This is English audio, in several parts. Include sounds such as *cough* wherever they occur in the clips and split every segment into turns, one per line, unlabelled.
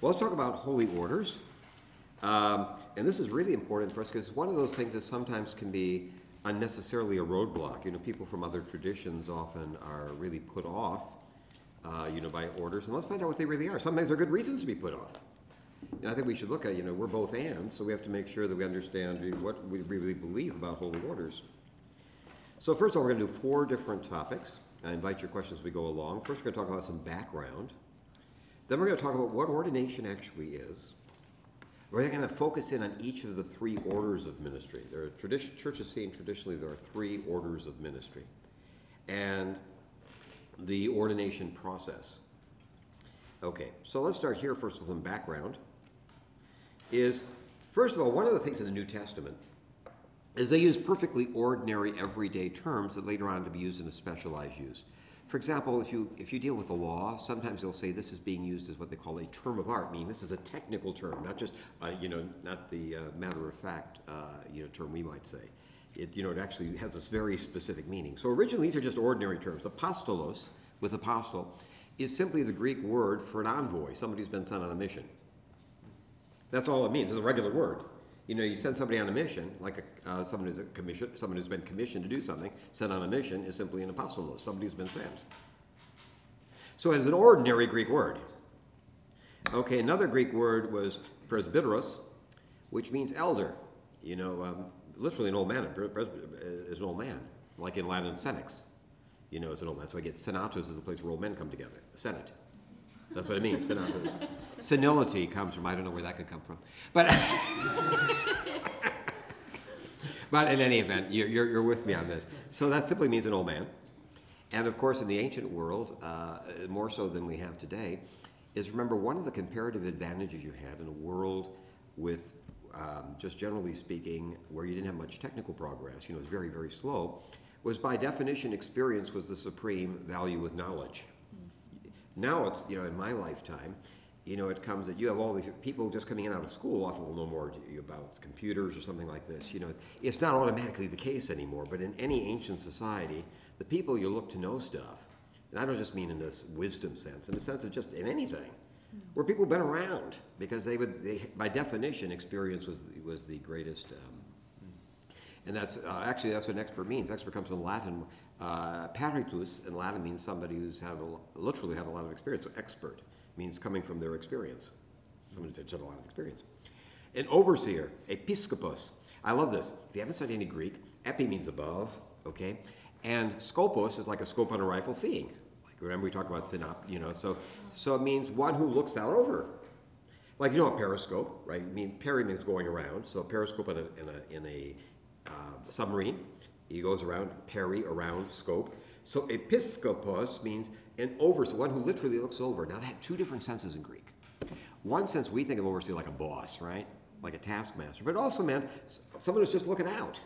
Well, let's talk about holy orders. Um, and this is really important for us because it's one of those things that sometimes can be unnecessarily a roadblock. You know, people from other traditions often are really put off, uh, you know, by orders. And let's find out what they really are. Sometimes there are good reasons to be put off. And I think we should look at, you know, we're both and, so we have to make sure that we understand what we really believe about holy orders. So first of all, we're going to do four different topics. I invite your questions as we go along. First, we're going to talk about some background. Then we're going to talk about what ordination actually is. We're going to focus in on each of the three orders of ministry. There are tradition, churches saying traditionally there are three orders of ministry, and the ordination process. Okay, so let's start here first with some background. Is first of all, one of the things in the New Testament is they use perfectly ordinary, everyday terms that later on to be used in a specialized use. For example, if you if you deal with the law, sometimes they'll say this is being used as what they call a term of art, meaning this is a technical term, not just uh, you know not the uh, matter of fact uh, you know term we might say. It you know it actually has this very specific meaning. So originally these are just ordinary terms. Apostolos with apostle is simply the Greek word for an envoy, somebody who's been sent on a mission. That's all it means. It's a regular word you know, you send somebody on a mission, like a, uh, someone who's a commission, someone who's been commissioned to do something, sent on a mission is simply an apostolos, somebody who's been sent. So it's an ordinary Greek word. Okay, another Greek word was presbyteros, which means elder. You know, um, literally an old man. A presbyter is an old man, like in Latin, senex. You know, it's an old man. So I get senatus is a place where old men come together, senate. That's what it means, senatus. Senility comes from, I don't know where that could come from. But, *laughs* but in any event, you're, you're, you're, with me on this. So that simply means an old man. And of course, in the ancient world, uh, more so than we have today, is remember one of the comparative advantages you had in a world with, um, just generally speaking, where you didn't have much technical progress, you know, it was very, very slow, was by definition, experience was the supreme value with knowledge. Now it's, you know, in my lifetime, you know, it comes that you have all these people just coming in out of school often will know more about computers or something like this. You know, it's not automatically the case anymore, but in any ancient society, the people you look to know stuff, and I don't just mean in this wisdom sense, in the sense of just in anything, where people have been around because they would, they, by definition, experience was was the greatest. Um, and that's uh, actually that's what an expert means. Expert comes from Latin, uh, peritus in Latin means somebody who's had a, literally had a lot of experience. So expert means coming from their experience. Somebody who's had a lot of experience. An overseer, episkopos. I love this. If you haven't studied any Greek, epi means above, okay? And scopos is like a scope on a rifle seeing. Like remember we talked about synop, you know, so so it means one who looks out over. Like you know a periscope, right? I mean peri means going around, so a periscope in a in a, in a uh, submarine he goes around, peri, around, scope. So episkopos means an overseer, one who literally looks over. Now, that had two different senses in Greek. One sense, we think of overseer like a boss, right? Like a taskmaster. But it also meant someone who's just looking out.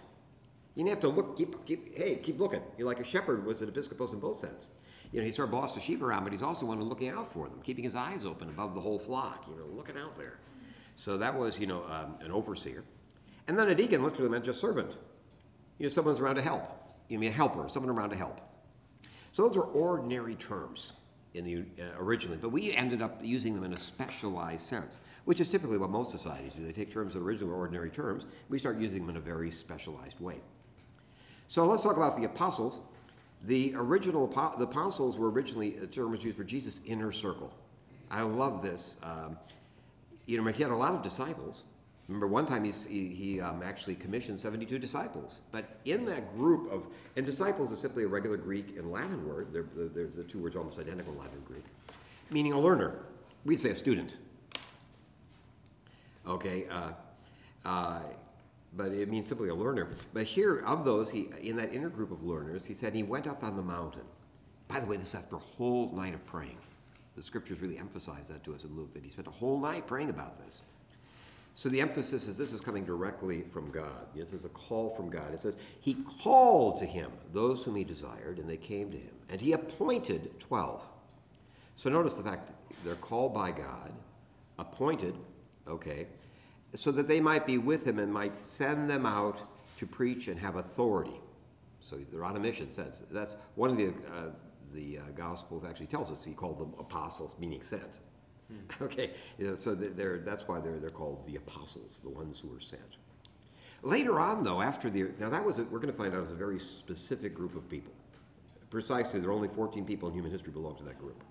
You have to look, keep, keep, hey, keep looking. You're like a shepherd was an episkopos in both sense. You know, he's our boss the sheep around, but he's also one looking out for them, keeping his eyes open above the whole flock, you know, looking out there. So that was, you know, um, an overseer. And then a deacon literally meant just servant. You know, someone's around to help. You mean a helper, someone around to help. So those are ordinary terms in the uh, originally, but we ended up using them in a specialized sense, which is typically what most societies do. They take terms that originally were ordinary terms, we start using them in a very specialized way. So let's talk about the apostles. The original the apostles were originally a term was used for Jesus' inner circle. I love this. Um, you know, he had a lot of disciples, Remember, one time he, he um, actually commissioned 72 disciples. But in that group of, and disciples is simply a regular Greek and Latin word. They're, they're, the two words are almost identical in Latin and Greek, meaning a learner. We'd say a student. Okay, uh, uh, but it means simply a learner. But here, of those, he in that inner group of learners, he said he went up on the mountain. By the way, this after a whole night of praying. The scriptures really emphasize that to us in Luke, that he spent a whole night praying about this. So the emphasis is this is coming directly from God. This is a call from God. It says, He called to him those whom he desired, and they came to him. And he appointed 12. So notice the fact they're called by God, appointed, okay, so that they might be with him and might send them out to preach and have authority. So they're on a mission. Says that's one of the uh, the uh, Gospels actually tells us he called them apostles, meaning sent. Hmm. *laughs* Okay, you know, so they're, that's why they're, they're called the apostles, the ones who were sent. Later on, though, after the, now that was, a, we're going to find out, is a very specific group of people. Precisely, there are only 14 people in human history belong to that group.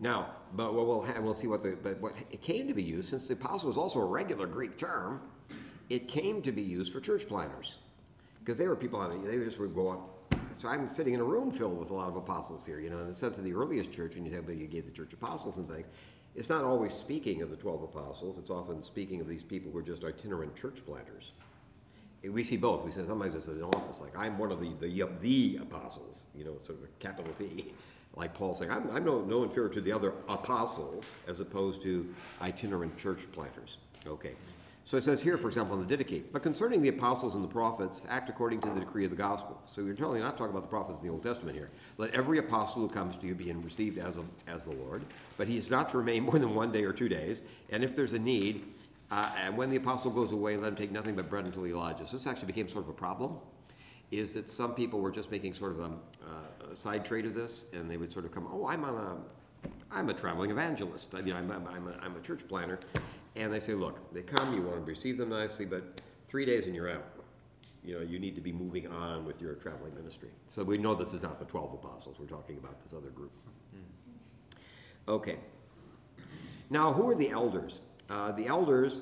Now, but we'll have, we'll see what the, but what it came to be used, since the apostle was also a regular Greek term, it came to be used for church planners. Because they were people on it, they just would go up. So I'm sitting in a room filled with a lot of apostles here, you know, in the sense of the earliest church, when you have, you gave the church apostles and things, it's not always speaking of the 12 apostles, it's often speaking of these people who are just itinerant church planters. We see both. We say sometimes it's an office, like I'm one of the, the, the apostles, you know, sort of a capital T like Paul saying, I'm, I'm no, no inferior to the other apostles as opposed to itinerant church planters. Okay. So it says here, for example, in the Didache, but concerning the apostles and the prophets, act according to the decree of the gospel. So we're totally not talking about the prophets in the Old Testament here. Let every apostle who comes to you be received as, a, as the Lord, but he is not to remain *laughs* more than one day or two days. And if there's a need, uh, and when the apostle goes away, let him take nothing but bread until he lodges. This actually became sort of a problem is that some people were just making sort of a, uh, a side trade of this, and they would sort of come, oh, I'm on a, I'm a traveling evangelist. I mean, I'm, I'm, I'm, a, I'm a church planner. And they say, look, they come, you want to receive them nicely, but three days and you're out. You know, you need to be moving on with your traveling ministry. So we know this is not the 12 apostles. We're talking about this other group. Okay. Now, who are the elders? Uh, the elders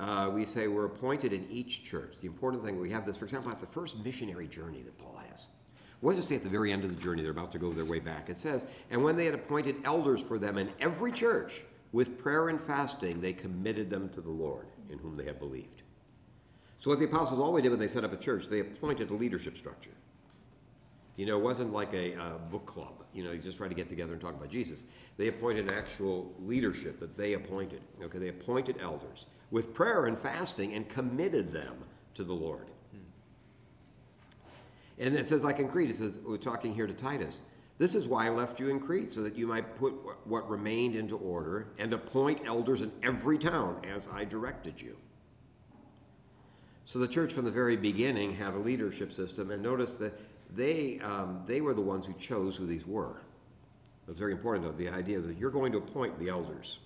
uh, we say we're appointed in each church. The important thing, we have this, for example, at the first missionary journey that Paul has. What does it say at the very end of the journey? They're about to go their way back. It says, And when they had appointed elders for them in every church, with prayer and fasting, they committed them to the Lord, in whom they had believed. So, what the apostles always did when they set up a church, they appointed a leadership structure. You know, it wasn't like a uh, book club. You know, you just try to get together and talk about Jesus. They appointed an actual leadership that they appointed. Okay, they appointed elders with prayer and fasting and committed them to the Lord. And it says, like in Crete, it says, we're talking here to Titus. This is why I left you in Crete, so that you might put what remained into order and appoint elders in every town as I directed you. So the church from the very beginning had a leadership system, and notice that they, um, they were the ones who chose who these were. That's very important, though, the idea that you're going to appoint the elders.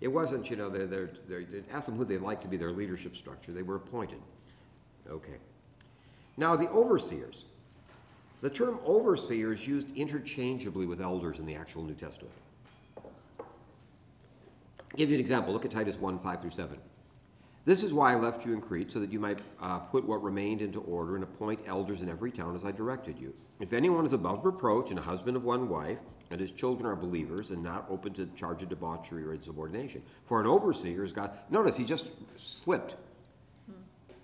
It wasn't, you know, they're, they're, they're, ask them who they'd like to be their leadership structure. They were appointed. Okay. Now, the overseers. The term overseer is used interchangeably with elders in the actual New Testament. I'll give you an example. Look at Titus 1 5 through 7. This is why I left you in Crete, so that you might uh, put what remained into order and appoint elders in every town as I directed you. If anyone is above reproach and a husband of one wife, and his children are believers and not open to charge of debauchery or insubordination. For an overseer is God. Notice he just slipped.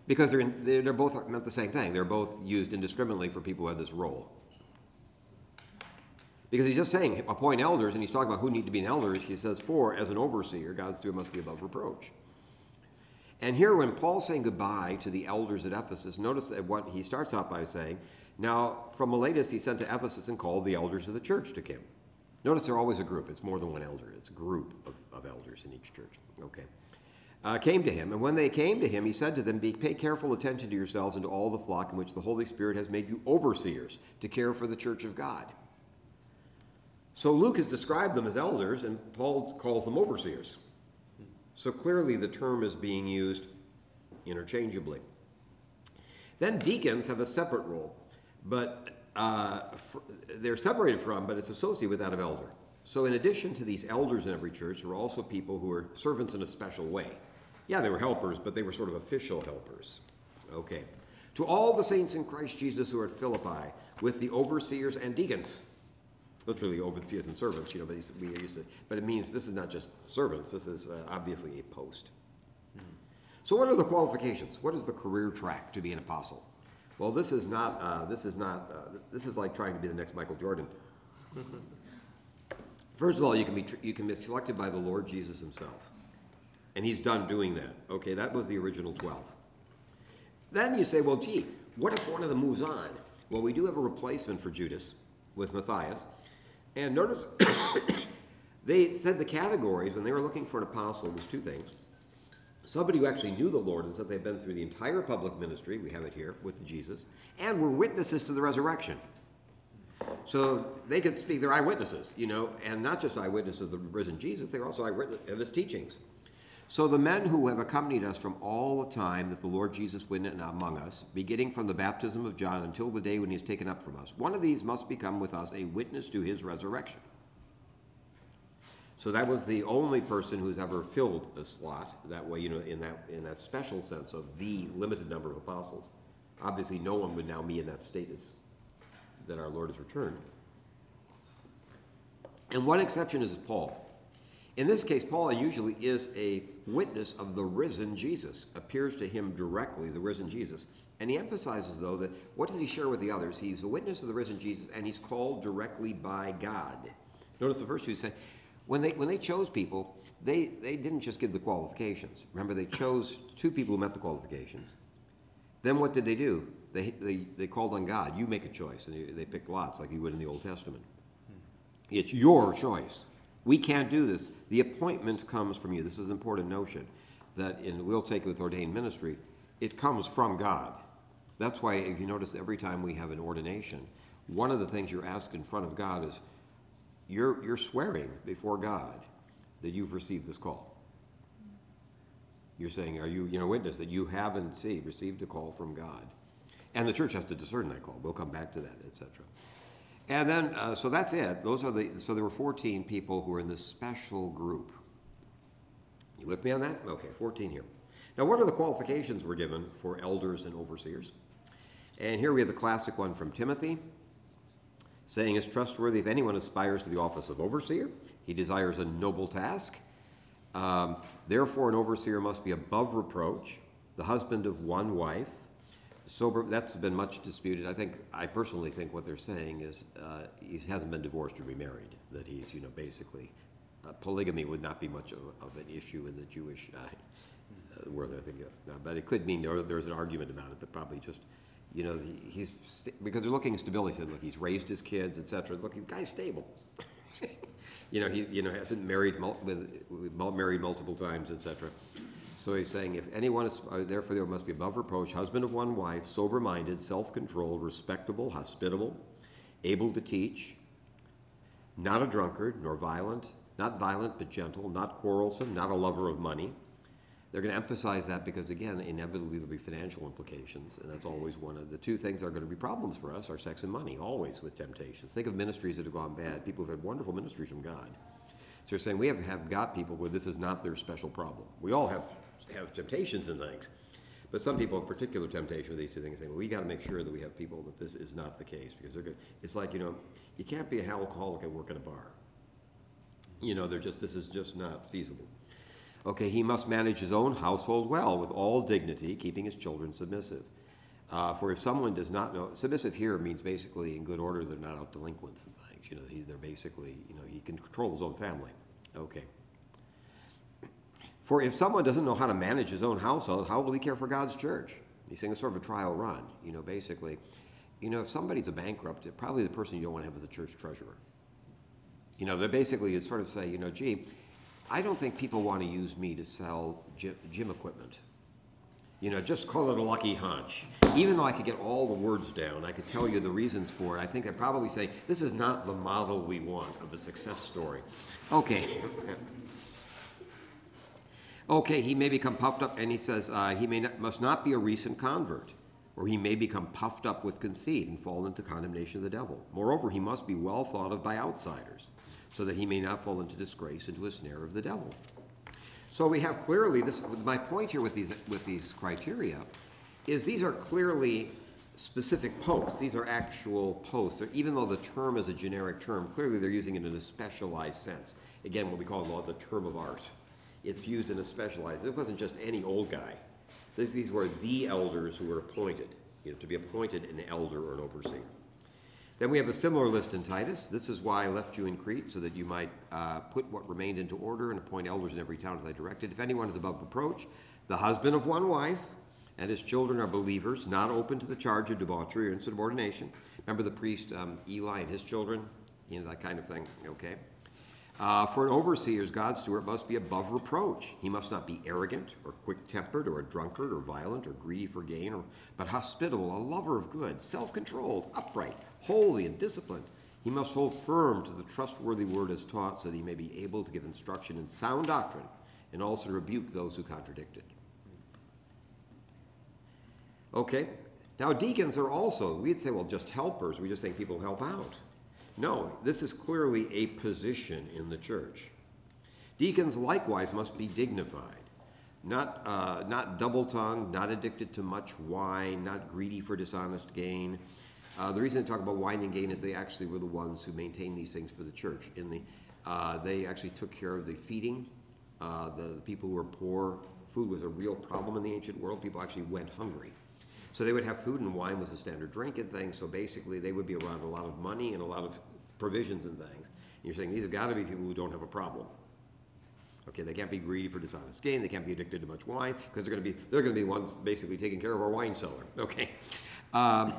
Because they're, in, they're, they're both meant the same thing. They're both used indiscriminately for people who have this role. Because he's just saying appoint elders, and he's talking about who need to be an elder. He says, for as an overseer, God's steward must be above reproach. And here, when Paul's saying goodbye to the elders at Ephesus, notice that what he starts out by saying, Now, from Miletus he sent to Ephesus and called the elders of the church to him. Notice they're always a group. It's more than one elder. It's a group of, of elders in each church. Okay. Uh, came to him, and when they came to him, he said to them, Be, Pay careful attention to yourselves and to all the flock in which the Holy Spirit has made you overseers to care for the church of God. So Luke has described them as elders, and Paul calls them overseers. So clearly the term is being used interchangeably. Then deacons have a separate role, but uh, they're separated from, but it's associated with that of elder. So in addition to these elders in every church, there are also people who are servants in a special way. Yeah, they were helpers, but they were sort of official helpers. Okay. To all the saints in Christ Jesus who are at Philippi, with the overseers and deacons literally overseers and servants, you know, but we used to, but it means this is not just servants, this is uh, obviously a post. So what are the qualifications? What is the career track to be an apostle? Well, this is not, uh, this is not, uh, this is like trying to be the next Michael Jordan. *laughs* First of all, you can be, tr- you can be selected by the Lord Jesus himself. And he's done doing that. Okay, that was the original 12. Then you say, well, gee, what if one of them moves on? Well, we do have a replacement for Judas with Matthias. And notice *coughs* they said the categories when they were looking for an apostle was two things. Somebody who actually knew the Lord and said they've been through the entire public ministry, we have it here with Jesus, and were witnesses to the resurrection. So they could speak, they're eyewitnesses, you know, and not just eyewitnesses of the risen Jesus, they're also eyewitnesses of his teachings. So the men who have accompanied us from all the time that the Lord Jesus went among us, beginning from the baptism of John until the day when he is taken up from us, one of these must become with us a witness to his resurrection. So that was the only person who's ever filled a slot that way, you know, in that in that special sense of the limited number of apostles. Obviously, no one would now be in that status that our Lord has returned. And one exception is Paul. In this case, Paul usually is a witness of the risen Jesus, appears to him directly, the risen Jesus. And he emphasizes, though, that what does he share with the others? He's a witness of the risen Jesus, and he's called directly by God. Notice the first two say, when they, when they chose people, they, they didn't just give the qualifications. Remember, they chose two people who met the qualifications. Then what did they do? They, they, they called on God. You make a choice. And they, they picked lots, like you would in the Old Testament. It's your choice. We can't do this. The appointment comes from you. This is an important notion that in we'll take it with ordained ministry, it comes from God. That's why if you notice every time we have an ordination, one of the things you're asked in front of God is you're you're swearing before God that you've received this call. You're saying, are you you know witness that you haven't see received a call from God, and the church has to discern that call. We'll come back to that, etc. And then, uh, so that's it. Those are the, so there were 14 people who were in this special group. You with me on that? Okay, 14 here. Now, what are the qualifications we're given for elders and overseers? And here we have the classic one from Timothy saying is trustworthy if anyone aspires to the office of overseer, he desires a noble task. Um, therefore, an overseer must be above reproach, the husband of one wife sober that's been much disputed. I think i personally think what they're saying is uh, he hasn't been divorced or remarried that he's you know basically uh, polygamy would not be much of, of, an issue in the jewish uh, world i think uh, but it could mean there, there's an argument about it but probably just you know he's because they're looking at stability said look he's raised his kids etc look the guy's stable. *laughs* You know he you know hasn't married mul- with, with married multiple times etc so he's saying, if anyone is, uh, therefore there must be above reproach, husband of one wife, sober minded, self controlled, respectable, hospitable, able to teach, not a drunkard, nor violent, not violent but gentle, not quarrelsome, not a lover of money. They're going to emphasize that because, again, inevitably there'll be financial implications, and that's always one of the two things that are going to be problems for us are sex and money, always with temptations. Think of ministries that have gone bad, people who've had wonderful ministries from God. So they're saying we have, have got people where this is not their special problem. We all have have temptations and things. But some people have particular temptation with these two things. Saying, well, we got to make sure that we have people that this is not the case because they're good. It's like you know, you can't be an alcoholic and work in a bar. You know, they're just this is just not feasible. Okay, he must manage his own household well with all dignity, keeping his children submissive. Uh, for if someone does not know, submissive here means basically in good order, they're not out delinquents and things. You know, he, they're basically, you know, he can control his own family. Okay. For if someone doesn't know how to manage his own household, how will he care for God's church? He's saying it's sort of a trial run, you know, basically. You know, if somebody's a bankrupt, probably the person you don't want to have as a church treasurer. You know, they're basically, you'd sort of say, you know, gee, I don't think people want to use me to sell gym, gym equipment. You know, just call it a lucky hunch. Even though I could get all the words down, I could tell you the reasons for it. I think I'd probably say, this is not the model we want of a success story. Okay. Okay, he may become puffed up, and he says uh, he may not, must not be a recent convert, or he may become puffed up with conceit and fall into condemnation of the devil. Moreover, he must be well thought of by outsiders, so that he may not fall into disgrace, into a snare of the devil. So we have clearly this. My point here with these with these criteria is these are clearly specific posts. These are actual posts. They're, even though the term is a generic term, clearly they're using it in a specialized sense. Again, what we call the term of art it's used in a specialized. It wasn't just any old guy. These, these were the elders who were appointed, you know, to be appointed an elder or an overseer. Then we have a similar list in Titus. This is why I left you in Crete, so that you might uh, put what remained into order and appoint elders in every town as I directed. If anyone is above reproach, the husband of one wife and his children are believers, not open to the charge of debauchery or insubordination. Remember the priest um, Eli and his children? You know, that kind of thing, okay? Uh, for an overseer's God's steward must be above reproach. He must not be arrogant or quick tempered or a drunkard or violent or greedy for gain, or, but hospitable, a lover of good, self controlled, upright, holy, and disciplined. He must hold firm to the trustworthy word as taught so that he may be able to give instruction in sound doctrine and also rebuke those who contradict it. Okay, now deacons are also, we'd say, well, just helpers. We just think people help out. No, this is clearly a position in the church. Deacons likewise must be dignified, not, uh, not double tongued, not addicted to much wine, not greedy for dishonest gain. Uh, the reason they talk about wine and gain is they actually were the ones who maintained these things for the church. In the, uh, they actually took care of the feeding, uh, the, the people who were poor. Food was a real problem in the ancient world. People actually went hungry. So they would have food and wine was the standard drink and things. So basically, they would be around a lot of money and a lot of provisions and things. And you're saying these have got to be people who don't have a problem. Okay, they can't be greedy for dishonest gain. They can't be addicted to much wine because they're going to be they're going to be ones basically taking care of our wine cellar. *laughs* Okay. Um,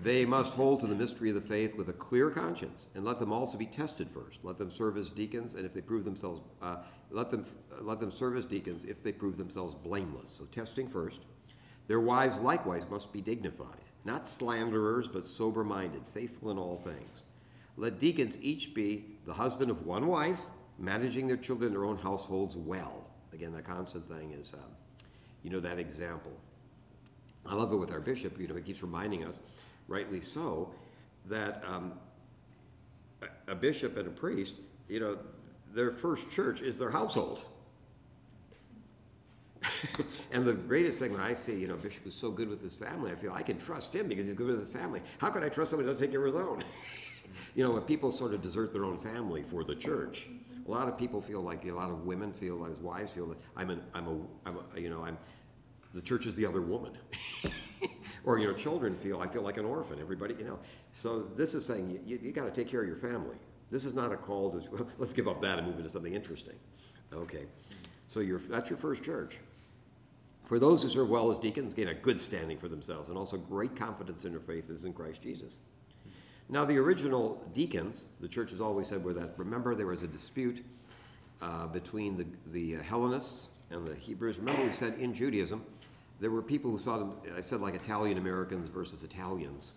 they must hold to the mystery of the faith with a clear conscience, and let them also be tested first. Let them serve as deacons, and if they prove themselves, uh, let them let them serve as deacons if they prove themselves blameless. So testing first. Their wives likewise must be dignified, not slanderers, but sober-minded, faithful in all things. Let deacons each be the husband of one wife, managing their children their own households well. Again, the constant thing is, um, you know, that example. I love it with our bishop. You know, he keeps reminding us rightly so, that um, a, bishop and a priest, you know, their first church is their household. *laughs* and the greatest thing when I see, you know, Bishop is so good with his family, I feel I can trust him because he's good with his family. How can I trust someone who doesn't take care of his own? *laughs* you know, when people sort of desert their own family for the church, a lot of people feel like a lot of women feel like as wives feel that I'm an I'm a I'm a you know I'm the church is the other woman. *laughs* or, you know, children feel, I feel like an orphan, everybody, you know. So this is saying you, you, you got to take care of your family. This is not a call to, *laughs* well, let's give up that and move into something interesting. Okay. So you that's your first church. For those who serve well as deacons, gain a good standing for themselves and also great confidence in their faith is in Christ Jesus. Now, the original deacons, the church has always said, were that remember there was a dispute uh, between the, the Hellenists and the Hebrews. Remember, we said in Judaism, there were people who saw them, I said like Italian Americans versus Italians.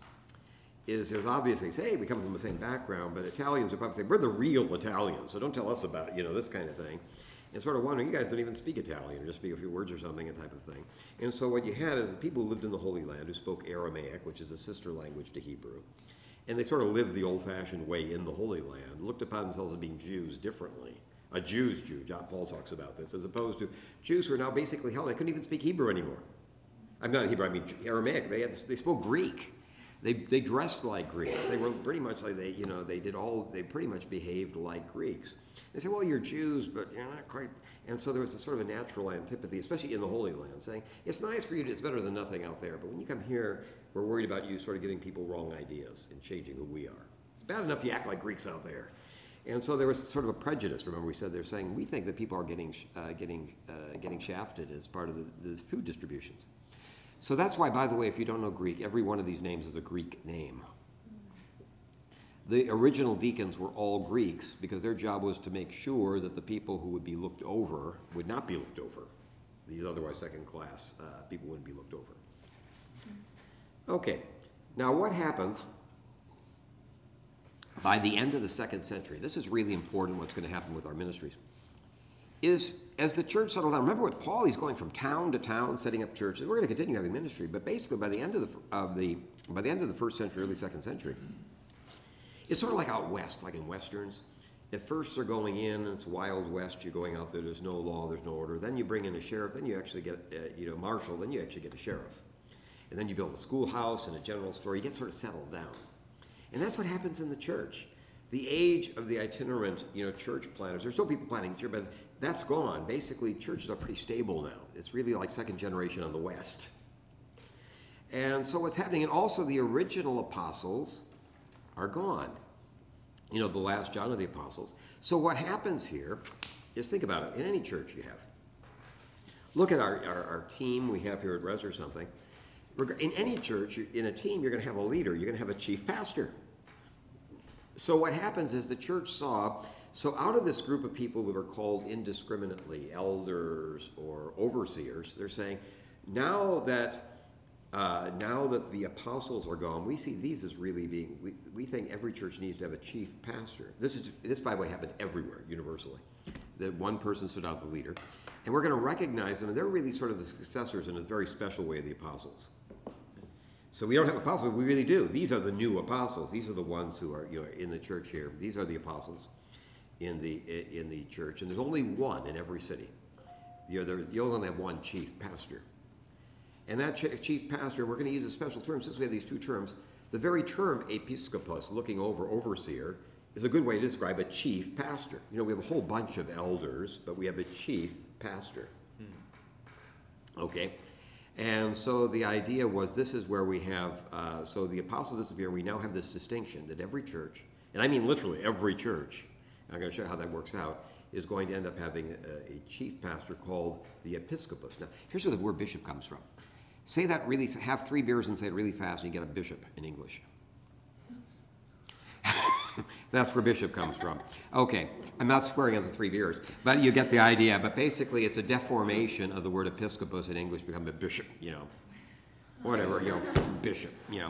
Is there's obviously say, hey, we come from the same background, but Italians are probably saying, we're the real Italians, so don't tell us about you know, this kind of thing. And sort of wondering, you guys don't even speak Italian, or just speak a few words or something, a type of thing. And so what you had is the people who lived in the Holy Land who spoke Aramaic, which is a sister language to Hebrew. And they sort of lived the old fashioned way in the Holy Land, looked upon themselves as being Jews differently a Jew's Jew. John Paul talks about this, as opposed to Jews who are now basically held. They couldn't even speak Hebrew anymore. I'm not Hebrew. I mean Aramaic. They had they spoke Greek. They, they dressed like Greeks. They were pretty much like they you know they did all they pretty much behaved like Greeks. They say, well, you're Jews, but you're not quite. And so there was a sort of a natural antipathy, especially in the Holy Land, saying it's nice for you. To, it's better than nothing out there. But when you come here, we're worried about you sort of giving people wrong ideas and changing who we are. It's bad enough you act like Greeks out there. And so there was sort of a prejudice. Remember, we said they're saying we think that people are getting uh, getting uh, getting shafted as part of the, the, food distributions. So that's why, by the way, if you don't know Greek, every one of these names is a Greek name. The original deacons were all Greeks because their job was to make sure that the people who would be looked over would not be looked over. These otherwise second class uh, people wouldn't be looked over. Okay, now what happens by the end of the second century, this is really important what's going to happen with our ministries, is as the church settled down, remember what Paul, he's going from town to town setting up churches. We're going to continue having ministry, but basically by the end of the, of the, by the end of the first century, early second century, it's sort of like out west, like in westerns. At first they're going in, and it's wild west. You're going out there. There's no law. There's no order. Then you bring in a sheriff. Then you actually get, uh, you know, marshal. Then you actually get a sheriff, and then you build a schoolhouse and a general store. You get sort of settled down. And that's what happens in the church. The age of the itinerant, you know, church planners. There's still people planning church, but that's gone. Basically, churches are pretty stable now. It's really like second generation on the West. And so what's happening, and also the original apostles are gone. You know, the last John of the apostles. So what happens here is think about it. In any church you have, look at our, our, our team we have here at Res or something. In any church, in a team, you're going to have a leader. You're going to have a chief pastor. So what happens is the church saw, so out of this group of people who are called indiscriminately elders or overseers, they're saying, now that uh, now that the apostles are gone, we see these as really being, we, we think every church needs to have a chief pastor. This is, this by the way happened everywhere, universally. That one person stood out the leader. And we're going to recognize them, and they're really sort of the successors in a very special way of the apostles. So we don't have apostles, we really do. These are the new apostles. These are the ones who are you know, in the church here. These are the apostles in the in the church, and there's only one in every city. You, know, you only have one chief pastor, and that chief pastor. We're going to use a special term since we have these two terms. The very term episkopos, looking over, overseer, is a good way to describe a chief pastor. You know, we have a whole bunch of elders, but we have a chief pastor. Hmm. Okay. And so the idea was this is where we have, uh, so the apostles disappear. We now have this distinction that every church, and I mean literally every church, I'm going to show you how that works out, is going to end up having a, a chief pastor called the episcopus. Now, here's where the word bishop comes from. Say that really, have three beers and say it really fast, and you get a bishop in English. *laughs* That's where bishop comes from. Okay, I'm not swearing at the three beers, but you get the idea. But basically, it's a deformation of the word episcopus in English, become a bishop, you know. Whatever, you know, bishop, you know.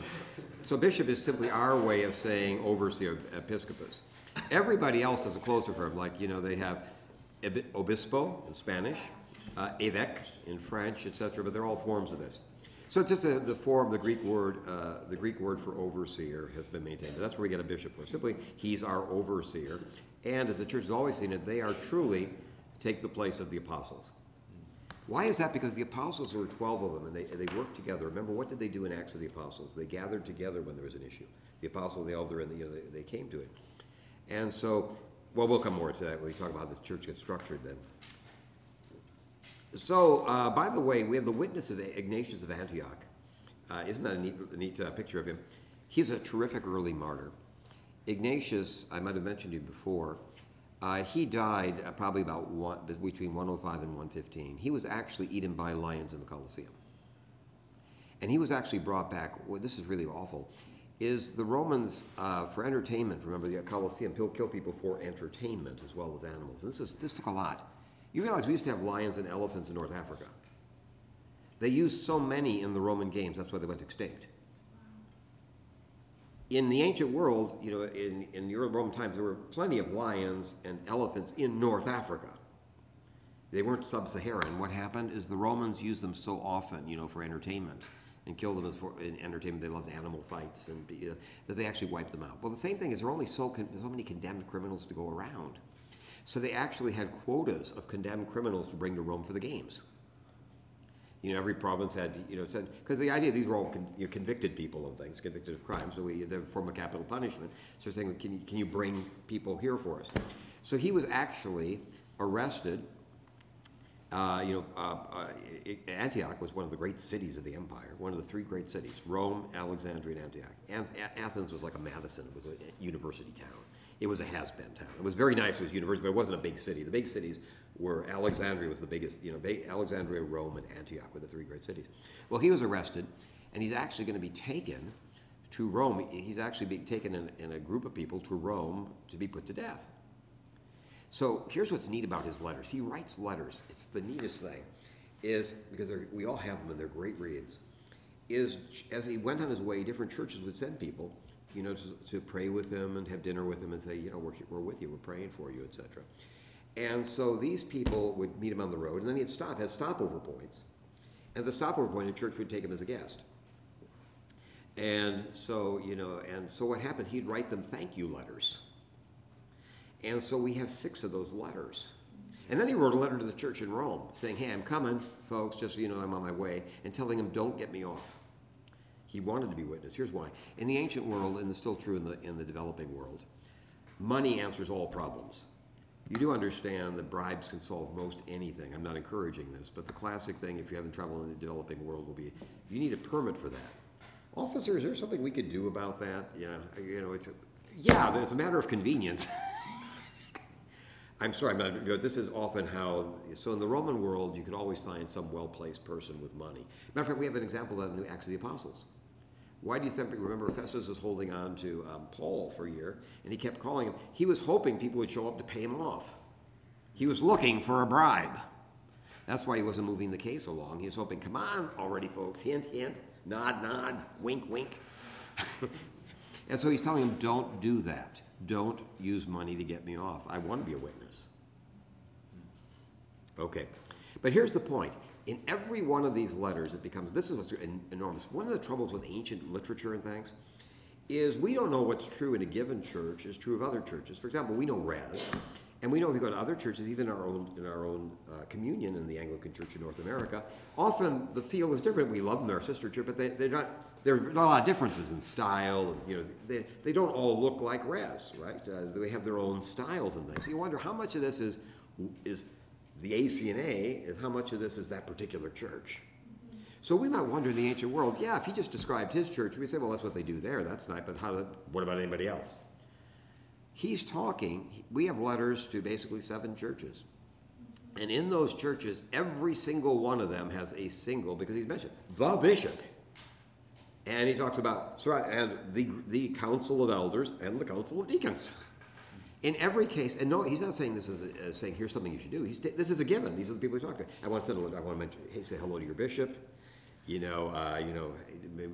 So bishop is simply our way of saying overseer, of episcopus. Everybody else has a closer form, like, you know, they have obispo in Spanish, uh, évêque in French, etc., but they're all forms of this. So it's just a, the form, the Greek word, uh, the Greek word for overseer has been maintained. That's where we get a bishop for. Simply, he's our overseer. And as the church has always seen it, they are truly take the place of the apostles. Why is that? Because the apostles, were 12 of them, and they, they worked together. Remember, what did they do in Acts of the Apostles? They gathered together when there was an issue. The apostle, the elder, and the, you know, they, they came to it. And so, well, we'll come more to that when we talk about how this church gets structured then. So, uh, by the way, we have the witness of Ignatius of Antioch. Uh, isn't that a neat, a neat uh, picture of him? He's a terrific early martyr. Ignatius, I might have mentioned you before, uh, he died uh, probably about one, between 105 and 115. He was actually eaten by lions in the Colosseum. And he was actually brought back, well, this is really awful, is the Romans, uh, for entertainment, remember the Colosseum, kill people for entertainment as well as animals. And this, is, this took a lot. You realize we used to have lions and elephants in North Africa. They used so many in the Roman games, that's why they went extinct. In the ancient world, you know, in, in the early Roman times, there were plenty of lions and elephants in North Africa. They weren't sub-Saharan. What happened is the Romans used them so often, you know, for entertainment and killed them for in entertainment. They loved animal fights and uh, that they actually wiped them out. Well, the same thing is there are only so, con- so many condemned criminals to go around. So they actually had quotas of condemned criminals to bring to Rome for the games. You know, every province had, you know, said because the idea these were all con, you know, convicted people of things, convicted of crimes, so we, they're a form of capital punishment. So they're saying, can you, can you bring people here for us? So he was actually arrested. Uh, you know, uh, uh, Antioch was one of the great cities of the empire, one of the three great cities: Rome, Alexandria, and Antioch. Athens was like a Madison; it was a university town it was a has-been town. It was very nice. It was university, but it wasn't a big city. The big cities were Alexandria was the biggest. You know, Alexandria, Rome, and Antioch were the three great cities. Well, he was arrested, and he's actually going to be taken to Rome. He's actually being taken in, in a group of people to Rome to be put to death. So here's what's neat about his letters. He writes letters. It's the neatest thing, is because we all have them and they're great reads. Is as he went on his way, different churches would send people you know, to, to, pray with him and have dinner with him and say, you know, we're, we're with you, we're praying for you, etc. And so these people would meet him on the road, and then he'd stop, had stopover points. And the stopover point in church would take him as a guest. And so, you know, and so what happened, he'd write them thank you letters. And so we have six of those letters. And then he wrote a letter to the church in Rome saying, hey, I'm coming, folks, just so you know I'm on my way, and telling them, don't get me off. He wanted to be witness. Here's why. In the ancient world, and it's still true in the, in the developing world, money answers all problems. You do understand that bribes can solve most anything. I'm not encouraging this, but the classic thing, if you haven't traveled in the developing world, will be you need a permit for that. Officer, is there something we could do about that? Yeah, you know, it's a, yeah, it's a matter of convenience. *laughs* I'm sorry, but this is often how. So in the Roman world, you can always find some well-placed person with money. Matter of fact, we have an example of that in the Acts of the Apostles. Why do you think, remember, Festus was holding on to um, Paul for a year, and he kept calling him. He was hoping people would show up to pay him off. He was looking for a bribe. That's why he wasn't moving the case along. He was hoping, come on already, folks, hint, hint, nod, nod, wink, wink. *laughs* and so he's telling him, don't do that. Don't use money to get me off. I want to be a witness. Okay. But here's the point. In every one of these letters, it becomes this is what's enormous. One of the troubles with ancient literature and things is we don't know what's true in a given church is true of other churches. For example, we know res, and we know if we go to other churches, even our own in our own uh, communion in the Anglican Church in North America, often the feel is different. We love them, they're sister church, but they, they're not. There are not a lot of differences in style, you know they, they don't all look like res, right? Uh, they have their own styles and things. So you wonder how much of this is is the ACNA, and how much of this is that particular church. So we might wonder in the ancient world, yeah, if he just described his church, we'd say, well, that's what they do there. That's nice, but how? What about anybody else? He's talking. We have letters to basically seven churches, and in those churches, every single one of them has a single because he's mentioned the bishop, and he talks about and the the council of elders and the council of deacons. In every case, and no, he's not saying this is a, uh, saying here's something you should do. He's this is a given. These are the people he's talking to. I want to, I want to mention, hey, say hello to your bishop you know, uh, you know,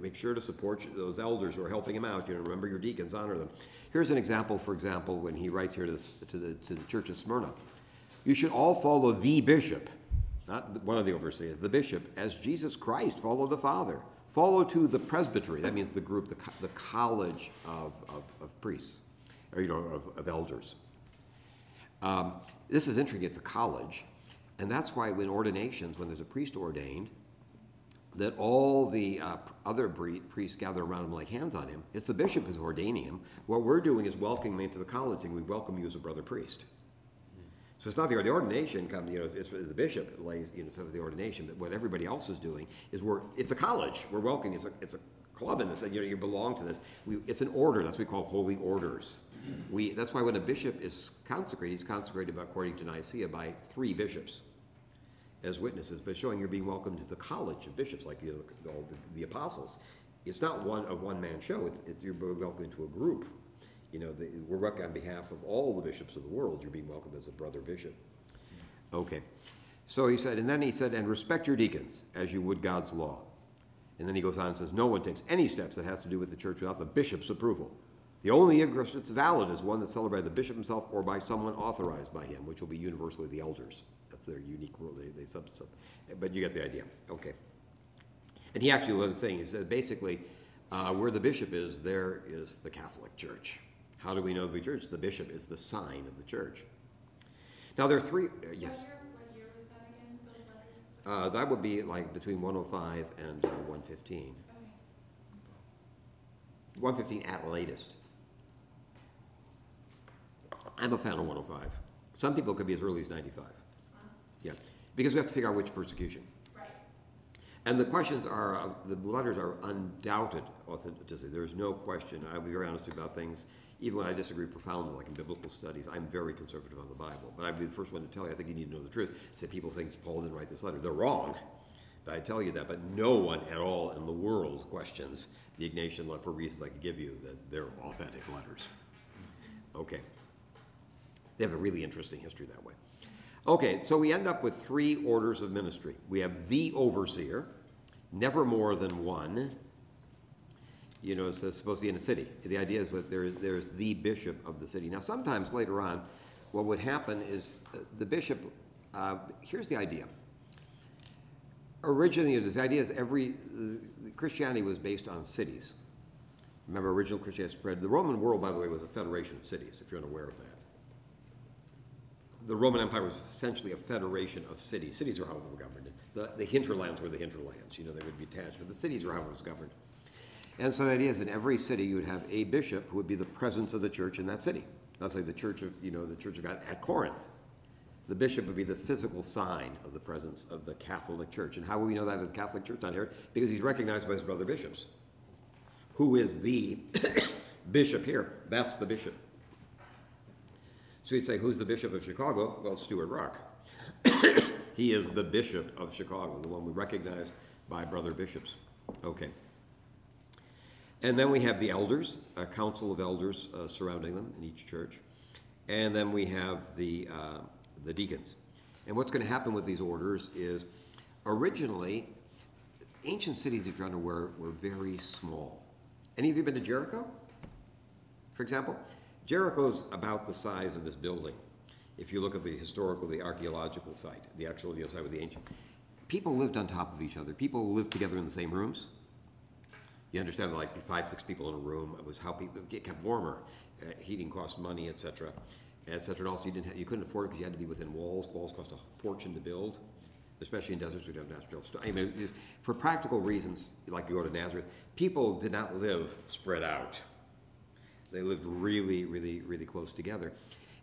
make sure to support those elders who are helping him out. You know, remember your deacons, honor them. Here's an example, for example, when he writes here to, this, to, the, to the church of Smyrna. You should all follow the bishop, not one of the overseers, the bishop, as Jesus Christ followed the Father. Follow to the presbytery, that means the group, the, the college of, of, of priests, or, you know, of, of elders. Um, this is interesting, it's a college, and that's why when ordinations, when there's a priest ordained, that all the uh, other priests gather around him like hands on him. It's the bishop who's ordaining him. What we're doing is welcoming him into the college, and we welcome you as a brother priest. So it's not the, the ordination comes, you know, it's the bishop lays, you know, sort of the ordination. But what everybody else is doing is we're, it's a college. We're welcoming. It's a, it's a club in this. You know, you belong to this. We, it's an order. That's what we call holy orders. We, that's why when a bishop is consecrated, he's consecrated according to Nicaea by three bishops as witnesses, but showing you're being welcomed to the college of bishops, like the, the, the apostles. It's not one a one man show. It's, it, you're welcomed to a group. You know, the, we're working on behalf of all the bishops of the world. You're being welcomed as a brother bishop. Okay. So he said, and then he said, and respect your deacons as you would God's law. And then he goes on and says, no one takes any steps that has to do with the church without the bishop's approval. The only Eucharist that's valid is one that's celebrated by the bishop himself or by someone authorized by him, which will be universally the elders. That's their unique rule. They, they. But you get the idea. Okay. And he actually was saying, he said basically, uh, where the bishop is, there is the Catholic Church. How do we know the church? The bishop is the sign of the church. Now there are three. Uh, yes.
What year, was that again?
Those letters. Uh, that would be like between 105 and uh, 115. Okay. 115 at latest. I'm a fan of 105. Some people could be as early as 95. Yeah, because we have to figure out which persecution.
Right.
And the questions are, uh, the letters are undoubted authenticity. There's no question. I'll be very honest about things. Even when I disagree profoundly, like in biblical studies, I'm very conservative on the Bible. But I'd be the first one to tell you, I think you need to know the truth. Say people think Paul didn't write this letter. They're wrong. But I tell you that. But no one at all in the world questions the Ignatian letter for reasons I could give you that they're authentic letters. Okay. They have a really interesting history that way. Okay, so we end up with three orders of ministry. We have the overseer, never more than one. You know, it's supposed to be in a city. The idea is that there, there's the bishop of the city. Now, sometimes later on, what would happen is uh, the bishop, uh, here's the idea. Originally, the idea is every, uh, Christianity was based on cities. Remember, original Christianity spread. The Roman world, by the way, was a federation of cities, if you're unaware of that the Roman Empire was essentially a federation of cities. Cities are how they were governed. The, the hinterlands were the hinterlands. You know, they would be attached, but the cities are how it was governed. And so the idea is in every city you would have a bishop who would be the presence of the church in that city. That's say the church of, you know, the church of God at Corinth. The bishop would be the physical sign of the presence of the Catholic Church. And how will we know that of the Catholic Church not here? Because he's recognized by his brother bishops. Who is the *coughs* bishop here? That's the bishop. So you'd say, who's the Bishop of Chicago? Well, Stewart Ruch. *coughs* he is the Bishop of Chicago, the one we recognize by brother bishops. Okay. And then we have the elders, a council of elders uh, surrounding them in each church. And then we have the, uh, the deacons. And what's going to happen with these orders is originally, ancient cities, if you're unaware, were very small. Any of you been to Jericho? For example, Jericho's about the size of this building. If you look at the historical, the archaeological site, the actual site of the ancient, people lived on top of each other. People lived together in the same rooms. You understand, like five, six people in a room. It was how people get kept warmer. Uh, heating cost money, etc., etc. And also, you didn't have, you couldn't afford it because you had to be within walls. Walls cost a fortune to build, especially in deserts. We don't have natural. I mean, it- for practical reasons, like you go to Nazareth, people did not live spread out. They lived really, really, really close together.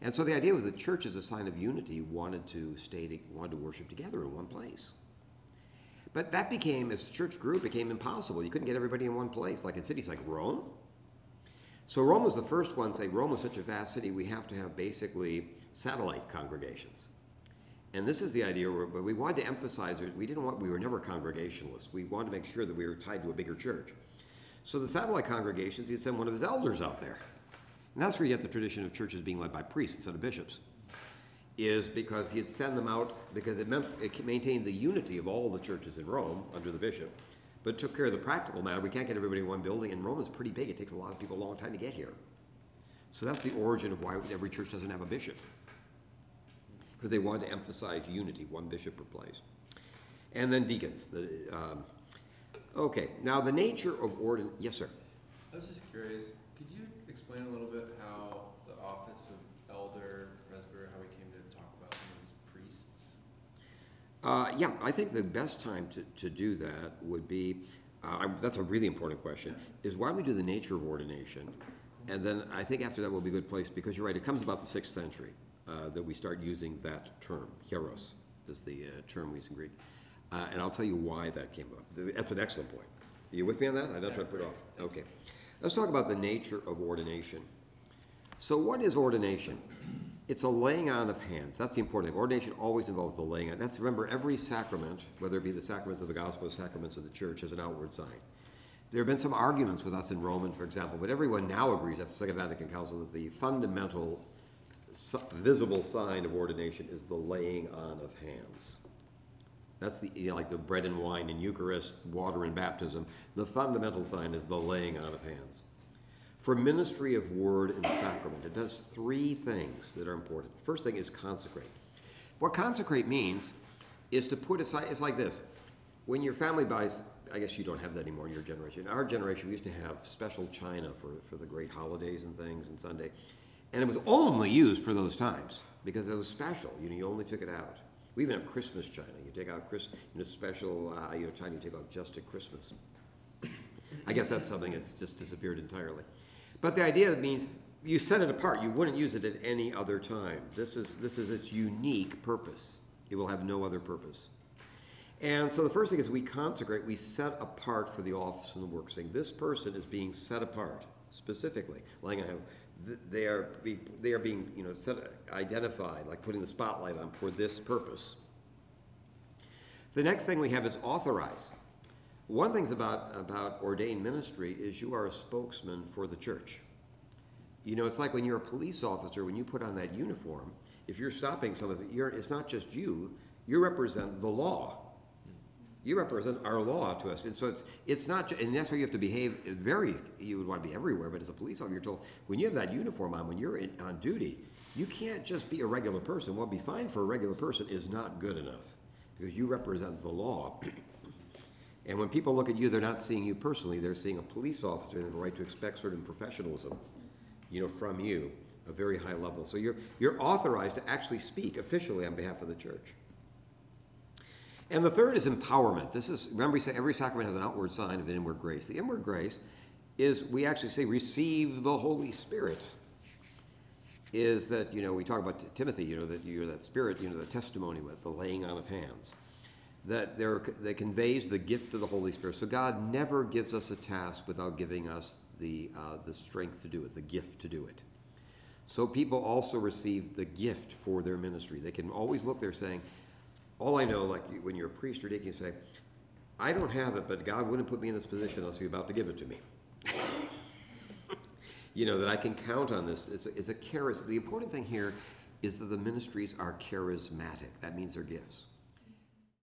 And so the idea was the church, as a sign of unity, wanted to stay, to, wanted to worship together in one place. But that became, as the church grew, it became impossible. You couldn't get everybody in one place, like in cities like Rome. So Rome was the first one say, Rome was such a vast city, we have to have basically satellite congregations. And this is the idea but we wanted to emphasize that we didn't want, we were never congregationalists. We wanted to make sure that we were tied to a bigger church. So the satellite congregations, he'd send one of his elders out there. And that's where you get the tradition of churches being led by priests instead of bishops, is because he'd send them out because it, meant, it maintained the unity of all the churches in Rome under the bishop, but took care of the practical matter. We can't get everybody in one building, and Rome is pretty big. It takes a lot of people a long time to get here. So that's the origin of why every church doesn't have a bishop, because they wanted to emphasize unity, one bishop per place. And then deacons. The, um, okay, now the nature of ordin. Yes, sir.
I was just curious, could you explain a little bit how the office of elder, presbyter, how we came to talk about them as priests?
Uh, yeah, I think the best time to, to do that would be, uh, I, that's a really important question, is why don't we do the nature of ordination? And then I think after that will be a good place, because you're right, it comes about the sixth century uh, that we start using that term. Hieros is the uh, term we use in Greek. Uh, and I'll tell you why that came up. That's an excellent point. Are you with me on that? I'm not trying to put it off. Okay. Let's talk about the nature of ordination. So, what is ordination? It's a laying on of hands. That's the important thing. Ordination always involves the laying on. That's remember every sacrament, whether it be the sacraments of the gospel or the sacraments of the church, has an outward sign. There have been some arguments with us in Roman, for example, but everyone now agrees after the Second Vatican Council that the fundamental visible sign of ordination is the laying on of hands. That's the you know, like the bread and wine in Eucharist, water in baptism. The fundamental sign is the laying on of hands. For ministry of word and sacrament, it does three things that are important. First thing is consecrate. What consecrate means is to put aside, it's like this. When your family buys, I guess you don't have that anymore in your generation. In our generation, we used to have special china for, for the great holidays and things and Sunday. And it was only used for those times because it was special. You know, you only took it out. We even have Christmas china. You take out Chris, you know, special, uh, you know, china you take out just at Christmas. I guess that's something that's just disappeared entirely. But the idea means you set it apart. You wouldn't use it at any other time. This is this is its unique purpose. It will have no other purpose. And so the first thing is we consecrate, we set apart for the office and the work, saying this person is being set apart specifically. Like I have, they are they are being you know set, identified, like putting the spotlight on for this purpose. The next thing we have is authorize. One thing about, about ordained ministry is you are a spokesman for the church. You know, it's like when you're a police officer, when you put on that uniform, if you're stopping someone, you're, it's not just you, you represent the law. You represent our law to us. And so it's, it's not, and that's why you have to behave very, you would want to be everywhere, but as a police officer, you're told, when you have that uniform on, when you're in, on duty, you can't just be a regular person. What be fine for a regular person is not good enough because you represent the law. *clears throat* And when people look at you, they're not seeing you personally, they're seeing a police officer, and they have a right to expect certain professionalism, you know, from you, a very high level. So you're, you're authorized to actually speak officially on behalf of the church. And the third is empowerment. This is, remember, we say every sacrament has an outward sign of an inward grace. The inward grace is, we actually say, receive the Holy Spirit. Is that, you know, we talk about Timothy, you know, that you're that spirit, you know, the testimony with, the laying on of hands that there that conveys the gift of the Holy Spirit. So God never gives us a task without giving us the uh, the strength to do it, the gift to do it. So people also receive the gift for their ministry. They can always look there saying, "All I know, like when you're a priest or deacon, you say, I don't have it, but God wouldn't put me in this position unless He's about to give it to me." *laughs* you know that I can count on this. It's a, it's a charis. The important thing here is that the ministries are charismatic. That means they're gifts.